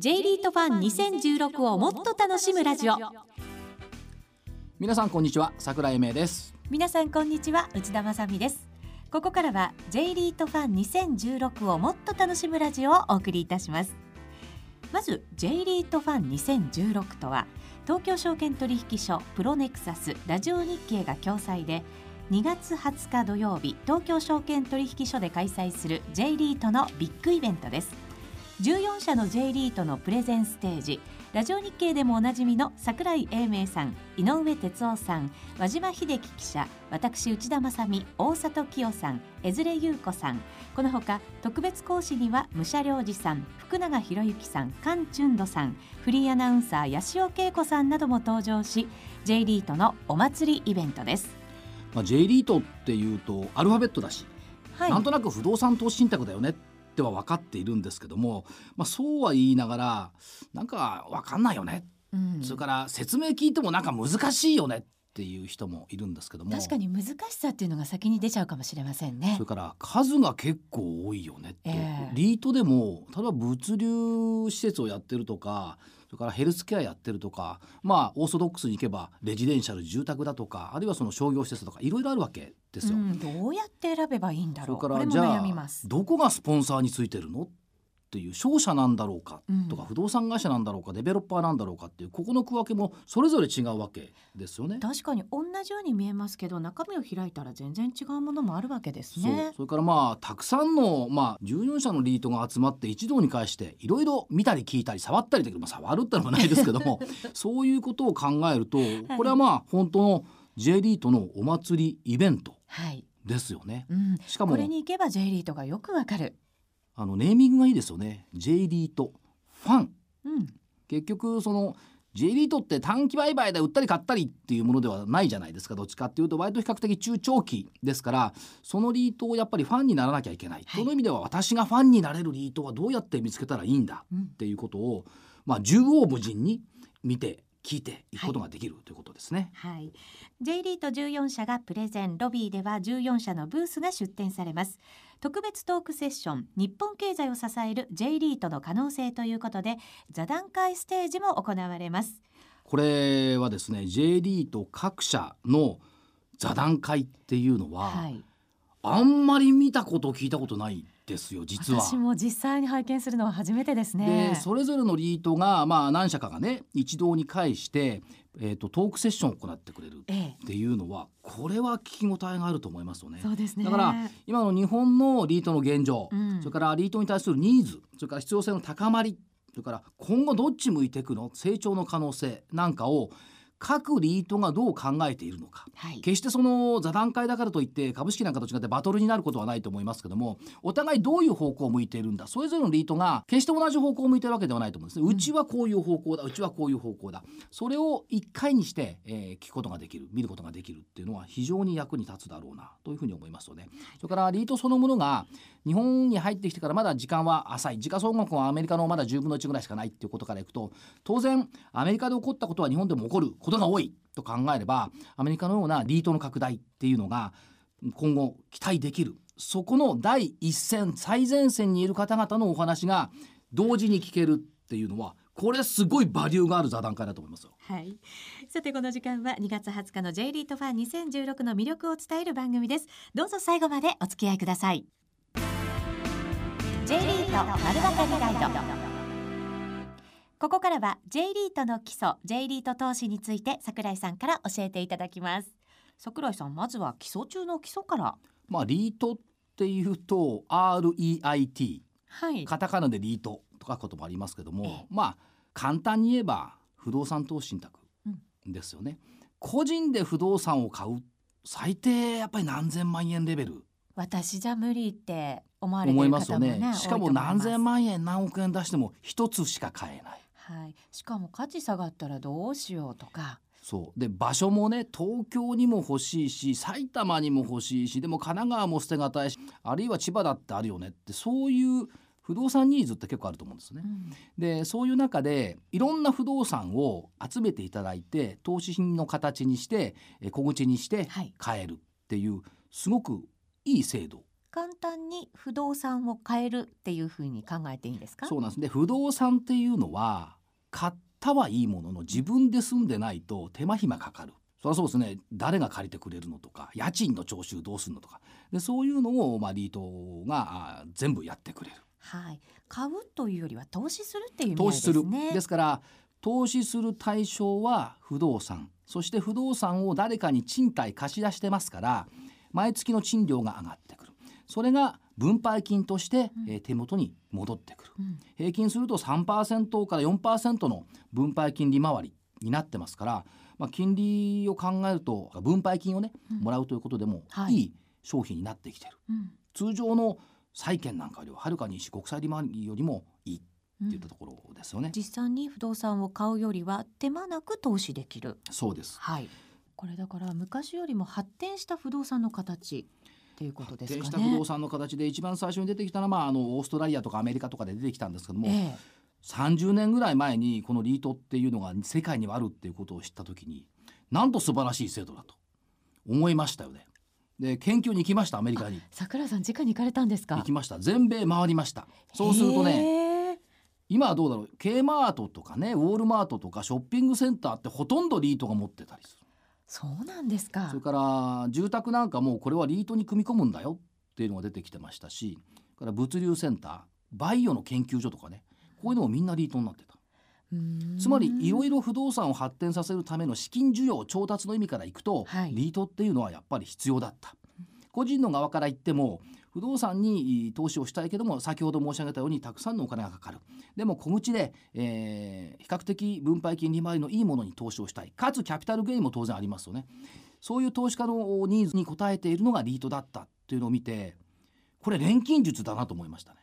J リートファン2016をもっと楽しむラジオ。皆さんこんにちは桜井英明です。皆さんこんにちは内田まさです。ここからは J リートファン2016をもっと楽しむラジオをお送りいたします。まず J リートファン2016とは東京証券取引所プロネクサスラジオ日経が共催で2月20日土曜日東京証券取引所で開催する J リートのビッグイベントです14社の J リートのプレゼンステージ。ラジオ日経でもおなじみの櫻井英明さん井上哲夫さん和島秀樹記者私内田正美大里清さん江連優子さん。このほか特別講師には武者良二さん福永博之さん菅俊斗さんフリーアナウンサー八潮恵子さんなども登場し J リートのお祭りイベントです、まあ、J リートっていうとアルファベットだし、はい、なんとなく不動産投資信託だよねっては分かっているんですけども、まあ、そうは言いながらなんか分かんないよね、うん、それから説明聞いてもなんか難しいよね。っていう人もいるんですけども。確かに難しさっていうのが先に出ちゃうかもしれませんね。それから数が結構多いよねって、えー、リートでも例えば物流施設をやってるとかそれからヘルスケアやってるとかまあオーソドックスに行けばレジデンシャル住宅だとかあるいはその商業施設とかいろいろあるわけですよ、うん、どうやって選べばいいんだろう。それからじゃあどこがスポンサーについてるの？っていう商社なんだろうかとか、不動産会社なんだろうかデベロッパーなんだろうかっていうここの区分けもそれぞれ違うわけですよね。確かに同じように見えますけど中身を開いたら全然違うものもあるわけですね。それからまあたくさんのまあ14社のリートが集まって一堂に会していろいろ見たり聞いたり触ったりできる、まあ、触るってのはないですけども そういうことを考えるとこれはまあ本当の J リートのお祭りイベントですよね、はいうん、しかもこれに行けば J リートがよくわかるあのネーミングがいいですよね。J リートファン、うん、結局その J リートって短期売買で売ったり買ったりっていうものではないじゃないですか。どっちかっていうと割と比較的中長期ですからそのリートをやっぱりファンにならなきゃいけない、はい、その意味では私がファンになれるリートはどうやって見つけたらいいんだっていうことを、まあ縦横無尽に見て聞いていくことができる、はい、ということですね。はい。J リート14社がプレゼン、ロビーでは14社のブースが出展されます。特別トークセッション、日本経済を支える J リートの可能性ということで、座談会ステージも行われます。これはですね、J リート各社の座談会っていうのは、はい、あんまり見たこと聞いたことないですよ実は。私も実際に拝見するのは初めてですね。でそれぞれのリートがまあ何社かがね一堂に会してえーと、トークセッションを行ってくれるっていうのは、ええ、これは聞き応えがあると思いますよね。そうですね。だから今の日本のリートの現状、うん、それからリートに対するニーズそれから必要性の高まりそれから今後どっち向いていくの成長の可能性なんかを各リートがどう考えているのか、はい、決してその座談会だからといって株式なんかと違ってバトルになることはないと思いますけどもお互いどういう方向を向いているんだ。それぞれのリートが決して同じ方向を向いてるわけではないと思うんですね、うちはこういう方向だうちはこういう方向だ。それを一回にして、えー、聞くことができる見ることができるっていうのは非常に役に立つだろうなというふうに思いますよね。それからリートそのものが日本に入ってきてからまだ時間は浅い。時価総額はアメリカのまだ10分の1ぐらいしかないっていうことからいくと当然アメリカで起こったことは日本でも起こる。ことが多いと考えればアメリカのようなリートの拡大っていうのが今後期待できるそこの第一線最前線にいる方々のお話が同時に聞けるっていうのはこれすごいバリューがある座談会だと思いますよ。はい。さてこの時間は2月20日の J リートファン2016の魅力を伝える番組です。どうぞ最後までお付き合いください。J リート丸分かりガイドここからは J リートの基礎 J リート投資について桜井さんから教えていただきます。桜井さんまずは基礎中の基礎から。まあリートっていうと REIT はい。カタカナでリートとかこともありますけどもまあ簡単に言えば不動産投資信託ですよね、うん、個人で不動産を買う最低やっぱり何千万円レベル。私じゃ無理って思われてる方もね、ね、しかも何千万円何億円出しても一つしか買えない、はい、しかも価値下がったらどうしようとか。そう。で場所もね東京にも欲しいし埼玉にも欲しいしでも神奈川も捨てがたいしあるいは千葉だってあるよねってそういう不動産ニーズって結構あると思うんですね。うん、でそういう中でいろんな不動産を集めていただいて投資品の形にして小口にして買えるっていうすごくいい制度。簡単に不動産を買えるっていうふうに考えていいんですか？そうなんです。ね不動産っていうのは買ったはいいものの自分で住んでないと手間暇かかる。そりゃそうですね。誰が借りてくれるのとか家賃の徴収どうするのとか。でそういうのを、まあ、リートが全部やってくれる。はい、買うというよりは投資するっていう意味ですね。ですから投資する対象は不動産。そして不動産を誰かに賃貸貸し出してますから毎月の賃料が上がってくるそれが分配金として、うん、手元に戻ってくる、うん、平均すると3%から4%の分配金利回りになってますから、まあ、金利を考えると分配金をね、うん、もらうということでも、い、い商品になってきてる、通常の債券なんかよりははるかに国債利回りよりもいいっていったところですよね、実際に不動産を買うよりは手間なく投資できる。そうです。はい。これだから昔よりも発展した不動産の形っていうことですかね。した不動産の形で一番最初に出てきたのは、まあ、あのオーストラリアとかアメリカとかで出てきたんですけども、ええ、30年ぐらい前にこのリートっていうのが世界にはあるっていうことを知った時になんと素晴らしい制度だと思いましたよね。で研究に行きましたアメリカに。桜さん直に行かれたんですか？行きました。全米回りました。そうするとね。今はどうだろう K マートとかねウォールマートとかショッピングセンターってほとんどリートが持ってたりする。そうなんですかそれから住宅なんかもこれはリートに組み込むんだよっていうのが出てきてましたしから物流センターバイオの研究所とかねこういうのもみんなリートになってた。つまりいろいろ不動産を発展させるための資金需要調達の意味からいくと、はい、リートっていうのはやっぱり必要だった。個人の側から言っても不動産に投資をしたいけども先ほど申し上げたようにたくさんのお金がかかる。でも小口で、えー、比較的分配金利回りのいいものに投資をしたい。かつキャピタルゲインも当然ありますよね。そういう投資家のニーズに応えているのがリートだったっていうのを見てこれ錬金術だなと思いましたね。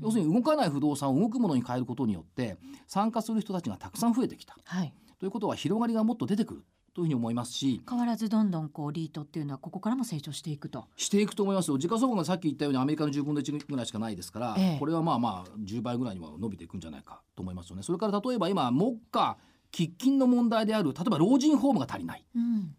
要するに動かない不動産を動くものに変えることによって参加する人たちがたくさん増えてきた、はい、ということは広がりがもっと出てくるというふうに思いますし変わらずどんどんこうリートっていうのはここからも成長していくと。していくと思いますよ。時価総額がさっき言ったようにアメリカの10分の1ぐらいしかないですから、ええ、これはまあまあ10倍ぐらいには伸びていくんじゃないかと思いますよね。それから例えば今目下喫緊の問題である例えば老人ホームが足りない、うん、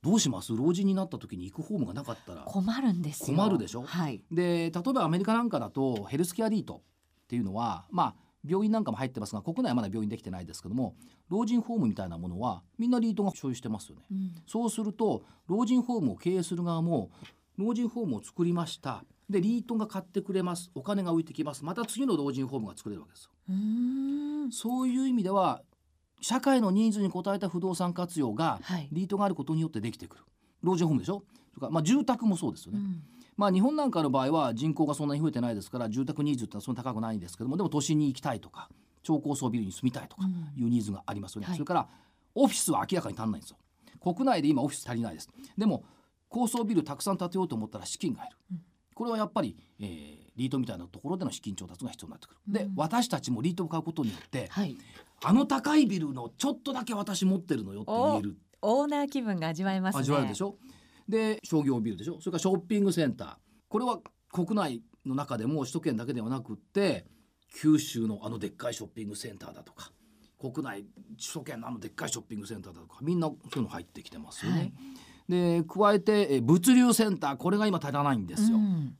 どうします？老人になった時に行くホームがなかったら。困るんです困るでしょ、はい、で例えばアメリカなんかだとヘルスケアリートっていうのはまあ病院なんかも入ってますが国内はまだ病院できてないですけども老人ホームみたいなものはみんなリートが所有してますよね、うん、そうすると老人ホームを経営する側も老人ホームを作りました。でリートが買ってくれます。お金が浮いてきます。また次の老人ホームが作れるわけですよ。そういう意味では社会のニーズに応えた不動産活用がリートがあることによってできてくる、老人ホームでしょ？それからまあ住宅もそうですよね、うんまあ、日本なんかの場合は人口がそんなに増えてないですから住宅ニーズってのはそんな高くないんですけどもでも都心に行きたいとか超高層ビルに住みたいとかいうニーズがありますよね、うんはい、それからオフィスは明らかに足んないんですよ。国内で今オフィス足りないです。でも高層ビルたくさん建てようと思ったら資金がいる、うん、これはやっぱり、えー、リートみたいなところでの資金調達が必要になってくる、うん、で私たちもリートを買うことによって、はい、あの高いビルのちょっとだけ私持ってるのよって言える。オーナー気分が味わえます、ね、味わえるでしょ？で商業ビルでしょ？それからショッピングセンター。これは国内の中でも首都圏だけではなくって九州のあのでっかいショッピングセンターだとか国内首都圏のあのでっかいショッピングセンターだとかみんなそういうの入ってきてますよね。はい、で加えて物流センターこれが今足らないんですよ。うん、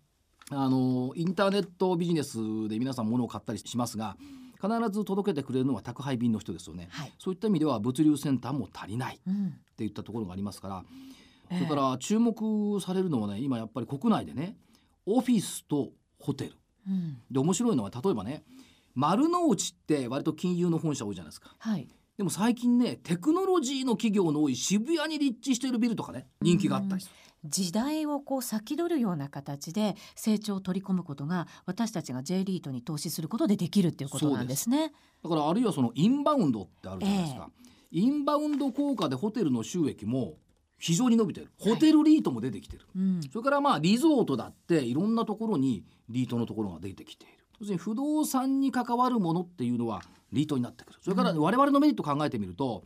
あのインターネットビジネスで皆さん物を買ったりしますが必ず届けてくれるのは宅配便の人ですよね、はい、そういった意味では物流センターも足りないっていったところがありますから、それから注目されるのはね今やっぱり国内でねオフィスとホテル、うん、で面白いのは例えばね丸の内って割と金融の本社多いじゃないですか。はいでも最近ねテクノロジーの企業の多い渋谷に立地しているビルとかね人気があったりする。時代をこう先取るような形で成長を取り込むことが私たちが J リートに投資することでできるっていうことなんですね。だからあるいはそのインバウンドってあるじゃないですか。えー、インバウンド効果でホテルの収益も非常に伸びてる。ホテルリートも出てきてる、はいうん、それからまあリゾートだっていろんなところにリートのところが出てきている。要するに不動産に関わるものっていうのはリートになってくる。それから我々のメリット考えてみると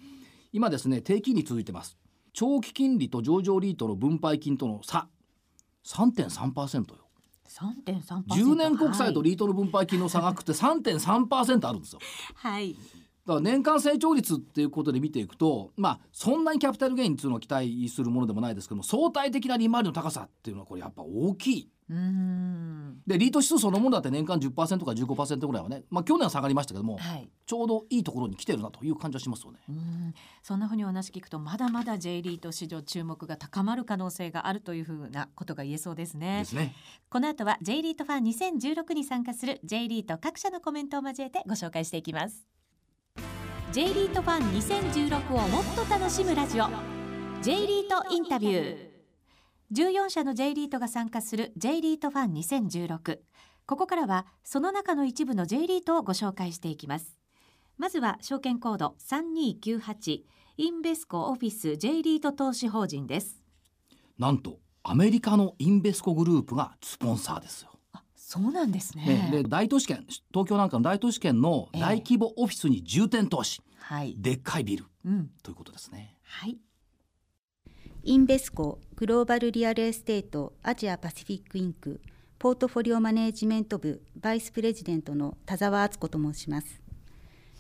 今ですね低金利続いてます。長期金利と上場リートの分配金との差。3.3%よ。3.3% 10年国債とリートの分配金の差額って3.3%あるんですよ。はいだから年間成長率っていうことで見ていくとまあそんなにキャピタルゲインっていうのを期待するものでもないですけども相対的な利回りの高さっていうのはこれやっぱ大きいでリート指数そのものだって年間10%か15%ぐらいはね、まあ、去年は下がりましたけども、はい、ちょうどいいところに来てるなという感じはしますよね。そんなふうにお話聞くとまだまだ J リート市場注目が高まる可能性があるというふうなことが言えそうですね。ですね。この後は J リートファン2016に参加する J リート各社のコメントを交えてご紹介していきます。J リートファン2016をもっと楽しむラジオ。J リートインタビュー。14社の J リートが参加する J リートファン2016ここからはその中の一部の J リートをご紹介していきます。まずは証券コード3298インベスコオフィス J リート投資法人です。なんとアメリカのインベスコグループがスポンサーですそうなんですね。で大都市圏東京なんかの大都市圏の大規模オフィスに重点投資、えー、はい、でっかいビル、うん、ということですね。はいインベスコグローバルリアルエステートアジアパシフィックインクポートフォリオマネージメント部バイスプレジデントの田沢敦子と申します。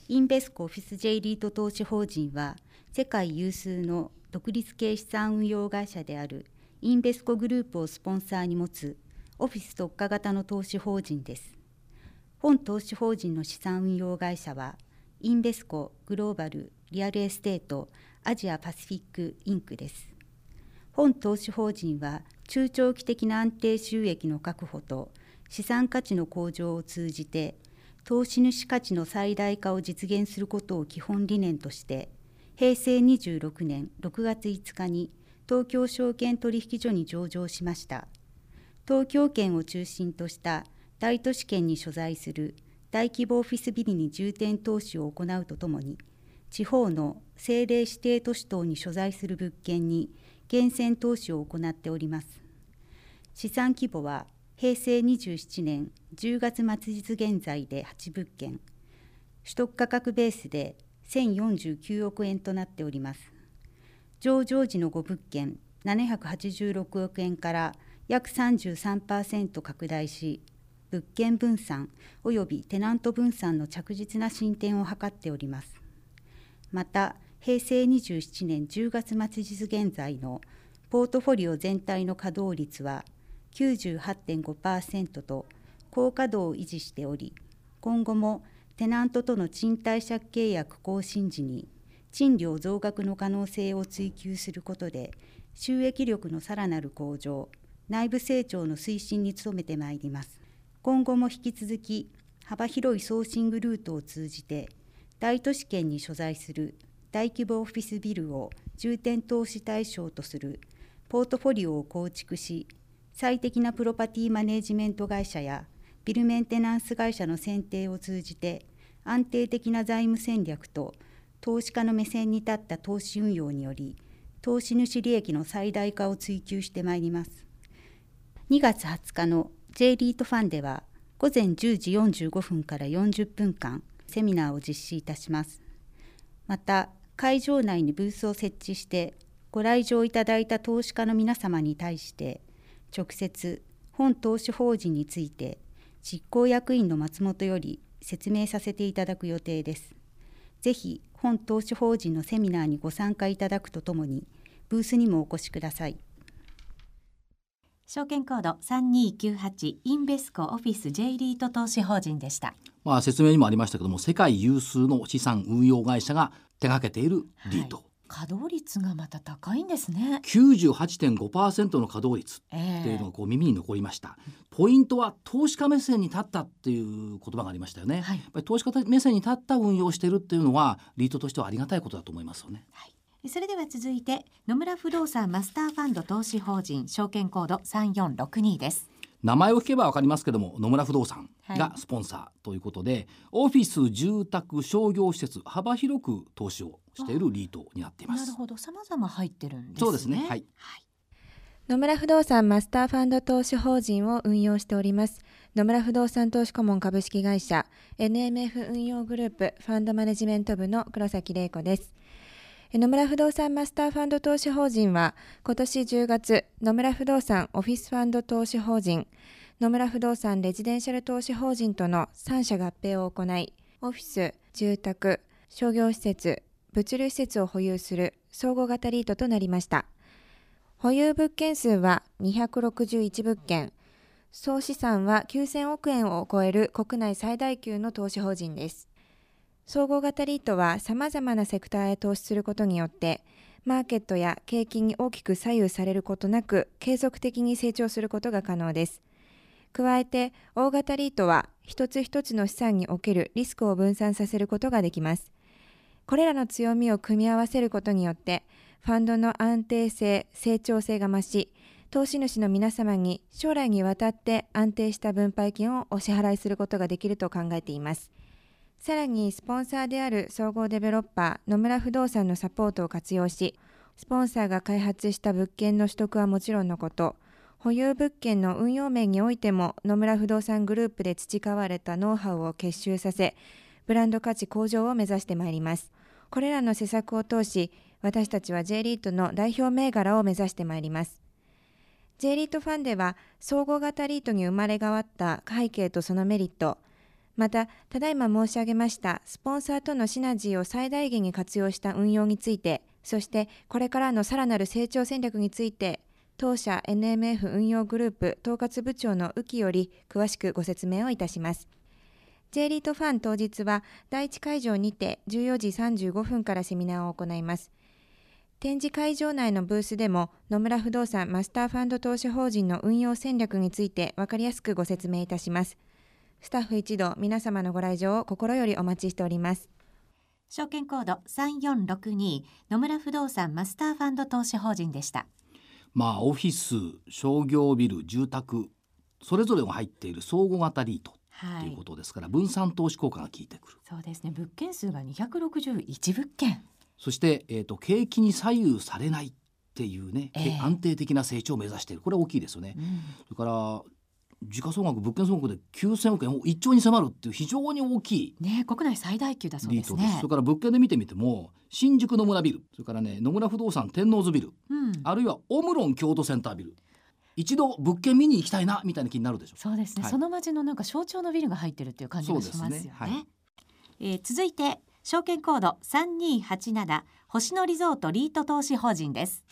インベスコオフィス J リート投資法人は世界有数の独立系資産運用会社であるインベスコグループをスポンサーに持つオフィス特化型の投資法人です。本投資法人の資産運用会社はインベスコグローバルリアルエステートアジアパシフィックインクです。本投資法人は中長期的な安定収益の確保と資産価値の向上を通じて投資主価値の最大化を実現することを基本理念として平成26年6月5日に東京証券取引所に上場しました東京圏を中心とした大都市圏に所在する大規模オフィスビルに重点投資を行うとともに地方の政令指定都市等に所在する物件に源泉投資を行っております。資産規模は平成27年10月末日現在で8物件。取得価格ベースで1049億円となっております。上場時の5物件786億円から約33%拡大し物件分散及びテナント分散の着実な進展を図っております。また平成27年10月末日現在のポートフォリオ全体の稼働率は98.5%と高稼働を維持しており今後もテナントとの賃貸借契約更新時に賃料増額の可能性を追求することで収益力のさらなる向上内部成長の推進に努めてまいります。今後も引き続き幅広いソーシングルートを通じて大都市圏に所在する大規模オフィスビルを重点投資対象とするポートフォリオを構築し最適なプロパティマネジメント会社やビルメンテナンス会社の選定を通じて安定的な財務戦略と投資家の目線に立った投資運用により投資主利益の最大化を追求してまいります。2月20日の J リートファンでは午前10時45分から40分間セミナーを実施いたしますまた会場内にブースを設置してご来場いただいた投資家の皆様に対して直接本投資法人について実行役員の松本より説明させていただく予定です。ぜひ本投資法人のセミナーにご参加いただくとともにブースにもお越しください。証券コード3298インベスコオフィス J リート投資法人でした。まあ説明にもありましたけども世界有数の資産運用会社が手掛けているリート、はい。稼働率がまた高いんですね。98.5%の稼働率っていうのがこう耳に残りました、えー、ポイントは投資家目線に立ったっていう言葉がありましたよね、はい、やっぱり投資家目線に立った運用をしているっていうのはリートとしてはありがたいことだと思いますよね、はい、それでは続いて野村不動産マスターファンド投資法人証券コード3462です。名前を聞けば分かりますけども野村不動産がスポンサーということで、はい、オフィス住宅商業施設幅広く投資をしているリートになっています。なるほど。様々入ってるんですね。そうですね。はい、はい。野村不動産マスターファンド投資法人を運用しております。野村不動産投資顧問株式会社 NMF 運用グループファンドマネジメント部の黒崎玲子です野村不動産マスターファンド投資法人は今年10月野村不動産オフィスファンド投資法人野村不動産レジデンシャル投資法人との3社合併を行いオフィス、住宅、商業施設、物流施設を保有する総合型リートとなりました保有物件数は261物件総資産は9000億円を超える国内最大級の投資法人です。総合型リートは様々なセクターへ投資することによって、マーケットや景気に大きく左右されることなく、継続的に成長することが可能です。加えて、大型リートは一つ一つの資産におけるリスクを分散させることができます。これらの強みを組み合わせることによって、ファンドの安定性、成長性が増し、投資主の皆様に将来にわたって安定した分配金をお支払いすることができると考えています。さらにスポンサーである総合デベロッパー野村不動産のサポートを活用し、スポンサーが開発した物件の取得はもちろんのこと、保有物件の運用面においても野村不動産グループで培われたノウハウを結集させ、ブランド価値向上を目指してまいります。これらの施策を通し、私たちは J リートの代表銘柄を目指してまいります。J リートファンでは総合型リートに生まれ変わった背景とそのメリット、また、ただいま申し上げましたスポンサーとのシナジーを最大限に活用した運用について、そしてこれからのさらなる成長戦略について、当社 NMF 運用グループ統括部長の浮きより詳しくご説明をいたします。J リートファン当日は第一会場にて14時35分からセミナーを行います。展示会場内のブースでも野村不動産マスターファンド投資法人の運用戦略について分かりやすくご説明いたします。スタッフ一同皆様のご来場を心よりお待ちしております。証券コード3462野村不動産マスターファンド投資法人でした。まあオフィス、商業ビル、住宅それぞれが入っている総合型リートということですから、はい、分散投資効果が効いてくる。そうですね。物件数が261物件。そして、えーと、景気に左右されないっていうね、えー、安定的な成長を目指しているこれは大きいですよね。うん、それから時価総額物件総額で9000億円を1兆に迫るっていう非常に大きいね国内最大級だそうですね。それから物件で見てみても新宿野村ビルそれからね野村不動産天王洲ビル、うん、あるいはオムロン京都センタービル一度物件見に行きたいなみたいな気になるでしょ。そうですね、はい、その町のなんか象徴のビルが入ってるっていう感じがしますよね、ね。はい、えー、続いて証券コード3287星野リゾートリート投資法人です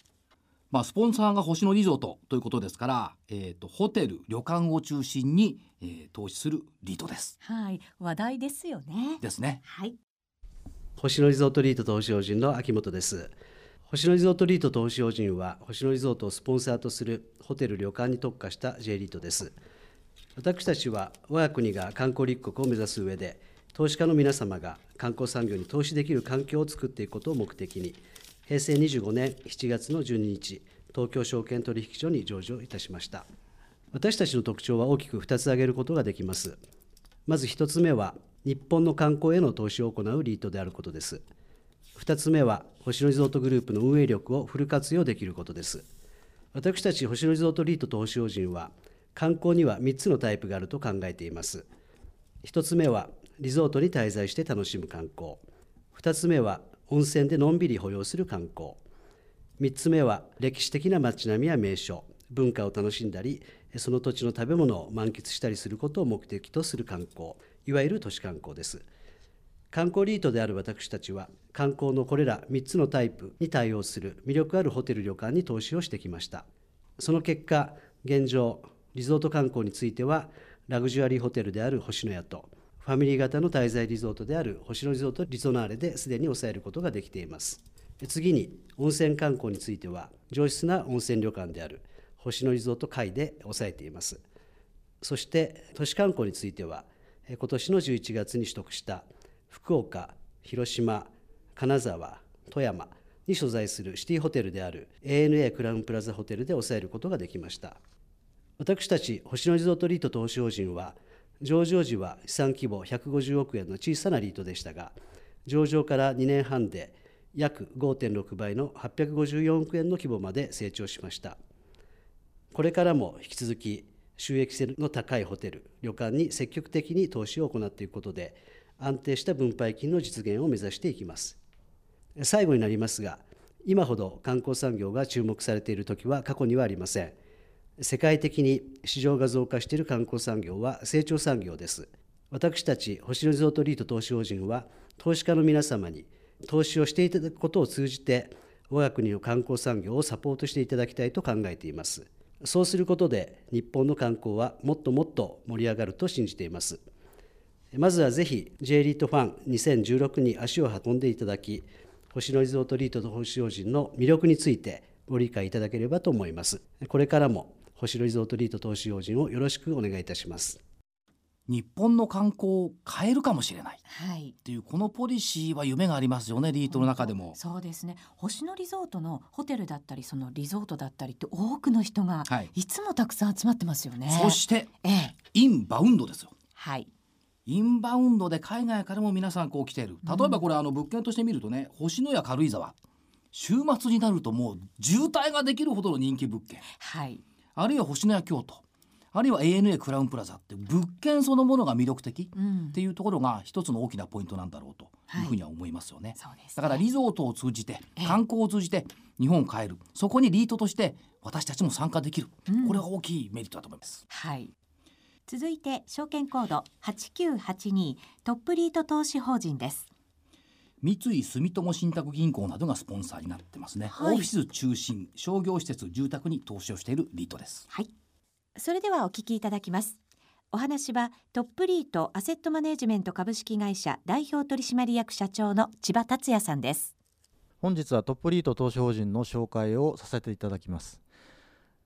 まあ、スポンサーが星野リゾートということですから、えーと、ホテル旅館を中心に、えー、投資するリートです。はい話題ですよね。ですね。はい。星野リゾートリート投資法人の秋元です。星野リゾートリート投資法人は星野リゾートをスポンサーとするホテル旅館に特化した J リートです。私たちは我が国が観光立国を目指す上で投資家の皆様が観光産業に投資できる環境を作っていくことを目的に平成25年7月の12日、東京証券取引所に上場いたしました。私たちの特徴は大きく2つ挙げることができます。まず1つ目は、日本の観光への投資を行うリートであることです。2つ目は、星野リゾートグループの運営力をフル活用できることです。私たち星野リゾートリート投資法人は、観光には3つのタイプがあると考えています。1つ目は、リゾートに滞在して楽しむ観光。2つ目は、温泉でのんびり保養する観光。3つ目は歴史的な街並みや名所。文化を楽しんだりその土地の食べ物を満喫したりすることを目的とする観光。いわゆる都市観光です。観光リートである私たちは観光のこれら3つのタイプに対応する魅力あるホテル旅館に投資をしてきました。その結果現状リゾート観光についてはラグジュアリーホテルである星の屋とファミリー型の滞在リゾートである星野リゾートリゾナーレですでに抑えることができています。次に温泉観光については上質な温泉旅館である星野リゾート会で抑えています。そして都市観光については今年の11月に取得した福岡、広島、金沢、富山に所在するシティホテルである ANA クラウンプラザホテルで抑えることができました。私たち星野リゾートリート投資法人は上場時は資産規模150億円の小さなリートでしたが、上場から2年半で約5.6倍の854億円の規模まで成長しました。これからも引き続き収益性の高いホテル、旅館に積極的に投資を行っていくことで、安定した分配金の実現を目指していきます。最後になりますが、今ほど観光産業が注目されている時は過去にはありません。世界的に市場が増加している観光産業は成長産業です。私たち星野リゾートリート投資法人は投資家の皆様に投資をしていただくことを通じて我が国の観光産業をサポートしていただきたいと考えています。そうすることで日本の観光はもっともっと盛り上がると信じていますまずはぜひ J リートファン2016に足を運んでいただき星野リゾートリートと星洋人の魅力についてご理解いただければと思いますこれからも星野リゾートリート投資法人をよろしくお願いいたします。日本の観光を変えるかもしれない、はい、っていうこのポリシーは夢がありますよねリートの中でも。そうですね。星野リゾートのホテルだったりそのリゾートだったりって多くの人がい。つもたくさん集まってますよね、はい、そして、ええ、インバウンドですよ。はい。インバウンドで海外からも皆さんこう来ている。例えばこれあの物件として見るとね、星野や軽井沢。週末になるともう渋滞ができるほどの人気物件、はい、あるいは星野や京都。あるいは ANA クラウンプラザって物件そのものが魅力的っていうところが一つの大きなポイントなんだろうというふうには思いますよね。はい、だからリゾートを通じて観光を通じて日本を変える。そこにリートとして私たちも参加できる、うん、これは大きいメリットだと思います。はい。続いて証券コード8982トップリート投資法人です三井住友信託銀行などがスポンサーになってますね、はい、オフィス中心商業施設住宅に投資をしているリートです。はい。それではお聞きいただきます。お話はトップリートアセットマネジメント株式会社代表取締役社長の千葉達也さんです。本日はトップリート投資法人の紹介をさせていただきます。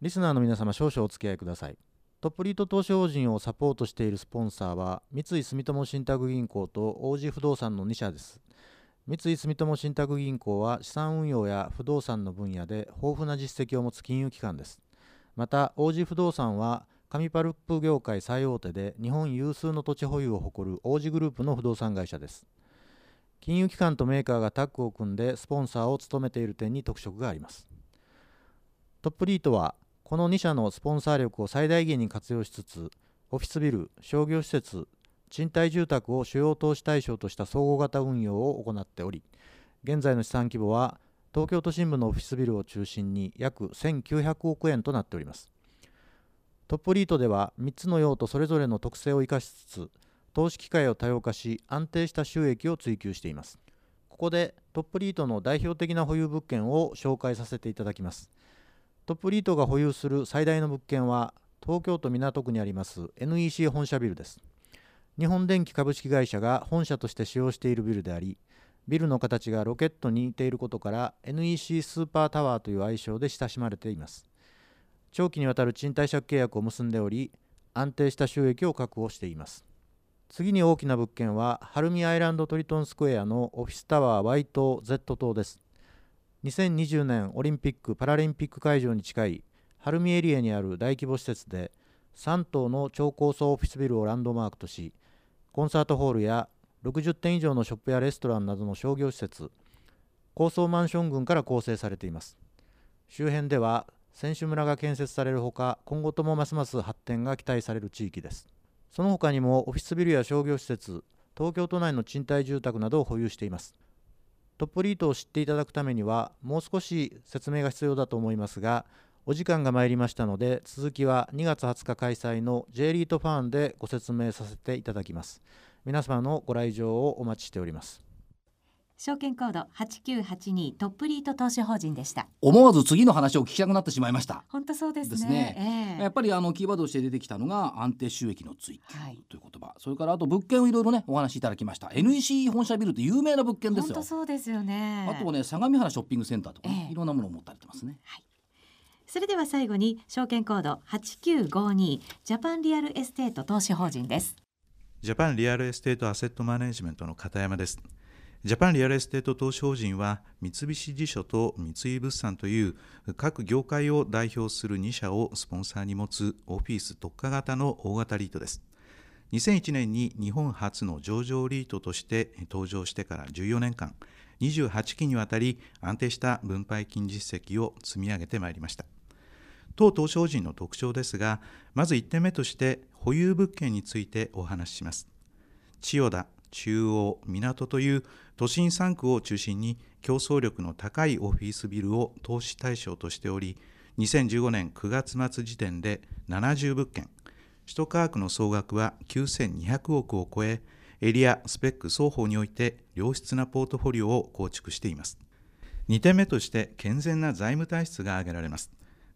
リスナーの皆様少々お付き合いください。トップリート投資法人をサポートしているスポンサーは三井住友信託銀行と王子不動産の2社です三井住友信託銀行は資産運用や不動産の分野で豊富な実績を持つ金融機関です。また王子不動産は紙パルプ業界最大手で日本有数の土地保有を誇る王子グループの不動産会社です。金融機関とメーカーがタッグを組んでスポンサーを務めている点に特色があります。トップリートはこの2社のスポンサー力を最大限に活用しつつオフィスビル商業施設賃貸住宅を主要投資対象とした総合型運用を行っており現在の資産規模は東京都心部のオフィスビルを中心に約1900億円となっております。トップリートでは3つの用途それぞれの特性を生かしつつ投資機会を多様化し安定した収益を追求しています。ここでトップリートの代表的な保有物件を紹介させていただきます。トップリートが保有する最大の物件は東京都港区にあります NEC 本社ビルです。日本電機株式会社が本社として使用しているビルでありビルの形がロケットに似ていることから NEC スーパータワーという愛称で親しまれています。長期にわたる賃貸借契約を結んでおり安定した収益を確保しています。次に大きな物件は晴海アイランドトリトンスクエアのオフィスタワー Y 棟 Z 棟です。2020年オリンピック・パラリンピック会場に近い晴海エリアにある大規模施設で3棟の超高層オフィスビルをランドマークとしコンサートホールや60店以上のショップやレストランなどの商業施設高層マンション群から構成されています。周辺では選手村が建設されるほか今後ともますます発展が期待される地域です。その他にもオフィスビルや商業施設東京都内の賃貸住宅などを保有しています。トップリートを知っていただくためにはもう少し説明が必要だと思いますがお時間が参りましたので続きは2月20日開催の J リートファンでご説明させていただきます。皆様のご来場をお待ちしております。証券コード8982トップリート投資法人でした。思わず次の話を聞きたくなってしまいました。本当そうですね、ね。えー、やっぱりあのキーワードとして出てきたのが安定収益の追求という言葉、はい、それからあと物件をいろいろねお話しいただきました。NEC 本社ビルって有名な物件ですよ。本当そうですよね。あとね相模原ショッピングセンターとか、ねえー、いろんなものを持たれてますね。はいそれでは最後に証券コード8952ジャパンリアルエステート投資法人ですジャパンリアルエステートアセットマネジメントの片山です。ジャパンリアルエステート投資法人は三菱地所と三井物産という各業界を代表する2社をスポンサーに持つオフィス特化型の大型リートです。2001年に日本初の上場リートとして登場してから14年間、28期にわたり安定した分配金実績を積み上げてまいりました。当投資法人の特徴ですが、まず1点目として保有物件についてお話しします。千代田、中央、港という都心3区を中心に競争力の高いオフィスビルを投資対象としており、2015年9月末時点で70物件、首都価格の総額は9200億を超え、エリア、スペック双方において良質なポートフォリオを構築しています。2点目として健全な財務体質が挙げられます。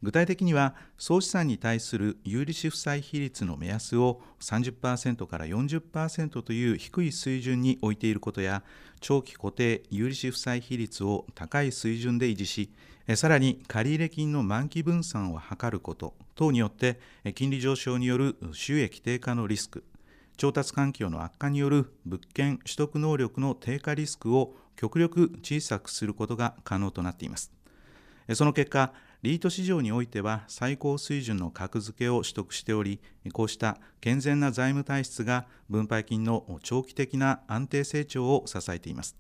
具体的には総資産に対する有利子負債比率の目安を30%から40%という低い水準に置いていることや長期固定有利子負債比率を高い水準で維持しさらに借入金の満期分散を図ること等によって金利上昇による収益低下のリスク調達環境の悪化による物件取得能力の低下リスクを極力小さくすることが可能となっています。その結果リート市場においては最高水準の格付けを取得しており、こうした健全な財務体質が分配金の長期的な安定成長を支えています。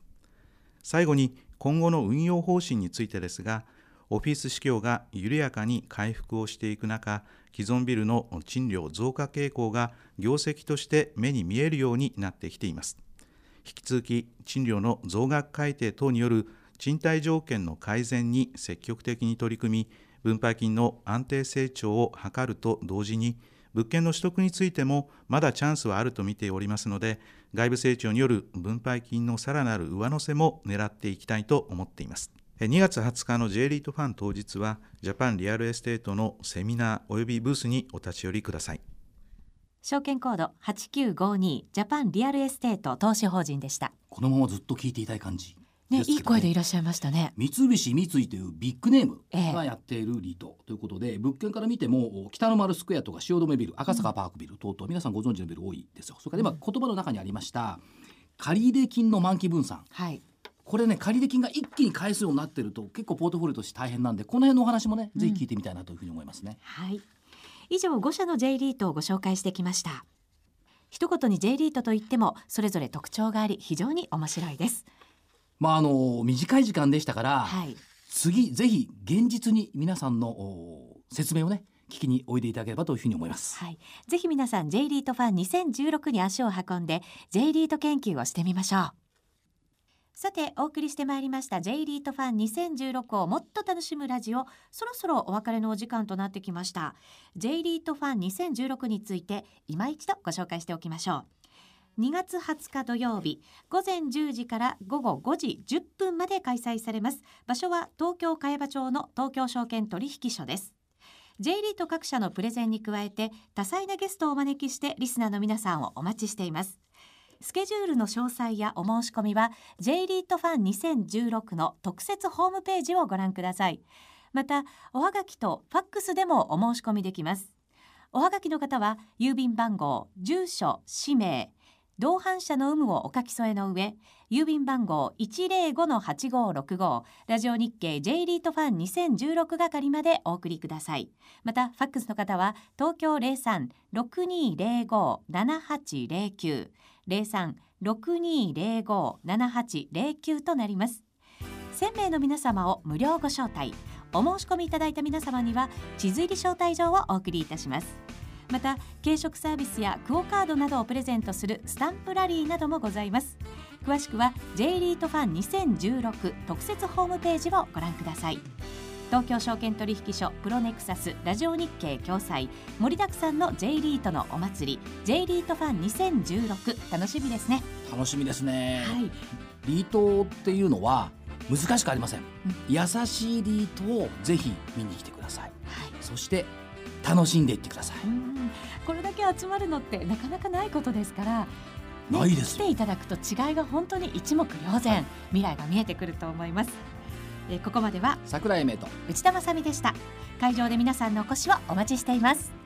最後に今後の運用方針についてですが、オフィス市況が緩やかに回復をしていく中、既存ビルの賃料増加傾向が業績として目に見えるようになってきています。引き続き賃料の増額改定等による賃貸条件の改善に積極的に取り組み分配金の安定成長を図ると同時に物件の取得についてもまだチャンスはあると見ておりますので外部成長による分配金のさらなる上乗せも狙っていきたいと思っています。2月20日の J リートファン当日はジャパンリアルエステートのセミナーおよびブースにお立ち寄りください。証券コード8952ジャパンリアルエステート投資法人でした。このままずっと聞いていたい感じね、いい声でいらっしゃいましたね。三菱三井というビッグネームがやっているリート。ということで、ええ、物件から見ても北の丸スクエアとか汐留ビル赤坂パークビル等々、うん、皆さんご存知のビル多いですよ。それから今言葉の中にありました借入金の満期分散、はい、これね借入金が一気に返すようになってると結構ポートフォリオとして大変なんでこの辺のお話もね、うん、ぜひ聞いてみたいなというふうに思いますね。はい。以上5社の J リートをご紹介してきました。一言に J リートといってもそれぞれ特徴があり非常に面白いですまああの短い時間でしたから、はい、次ぜひ現実に皆さんの説明をね聞きにおいでいただければというふうに思います。はい、ぜひ皆さん J リートファン2016に足を運んで J リート研究をしてみましょう。さてお送りしてまいりました J リートファン2016をもっと楽しむラジオ。そろそろお別れのお時間となってきました。J リートファン2016について今一度ご紹介しておきましょう2月20日土曜日午前10時から午後5時10分まで開催されます。場所は東京茅場町の東京証券取引所です。J リート各社のプレゼンに加えて多彩なゲストをお招きしてリスナーの皆さんをお待ちしています。スケジュールの詳細やお申し込みは J リートファン2016の特設ホームページをご覧ください。またおはがきとファックスでもお申し込みできます。おはがきの方は郵便番号住所氏名同伴者の有無をお書き添えの上郵便番号105-8565ラジオ日経 J リートファン2016係までお送りください。またファックスの方は東京03-6205-7809 03-6205-7809となります。1000名の皆様を無料ご招待。お申し込みいただいた皆様には地図入り招待状をお送りいたします。また軽食サービスやクオカードなどをプレゼントするスタンプラリーなどもございます。詳しくは J リートファン2016特設ホームページをご覧ください。東京証券取引所プロネクサスラジオ日経共催盛りだくさんの J リートのお祭り J リートファン2016楽しみですね。楽しみですね、はい、リートっていうのは難しくありません、うん、優しいリートをぜひ見に来てください、はい、そして楽しんでいってください。これだけ集まるのってなかなかないことですから、ね、ないです。来ていただくと違いが本当に一目瞭然。未来が見えてくると思います。えここまでは桜井英明と。内田まさでした。会場で皆さんのお越しをお待ちしています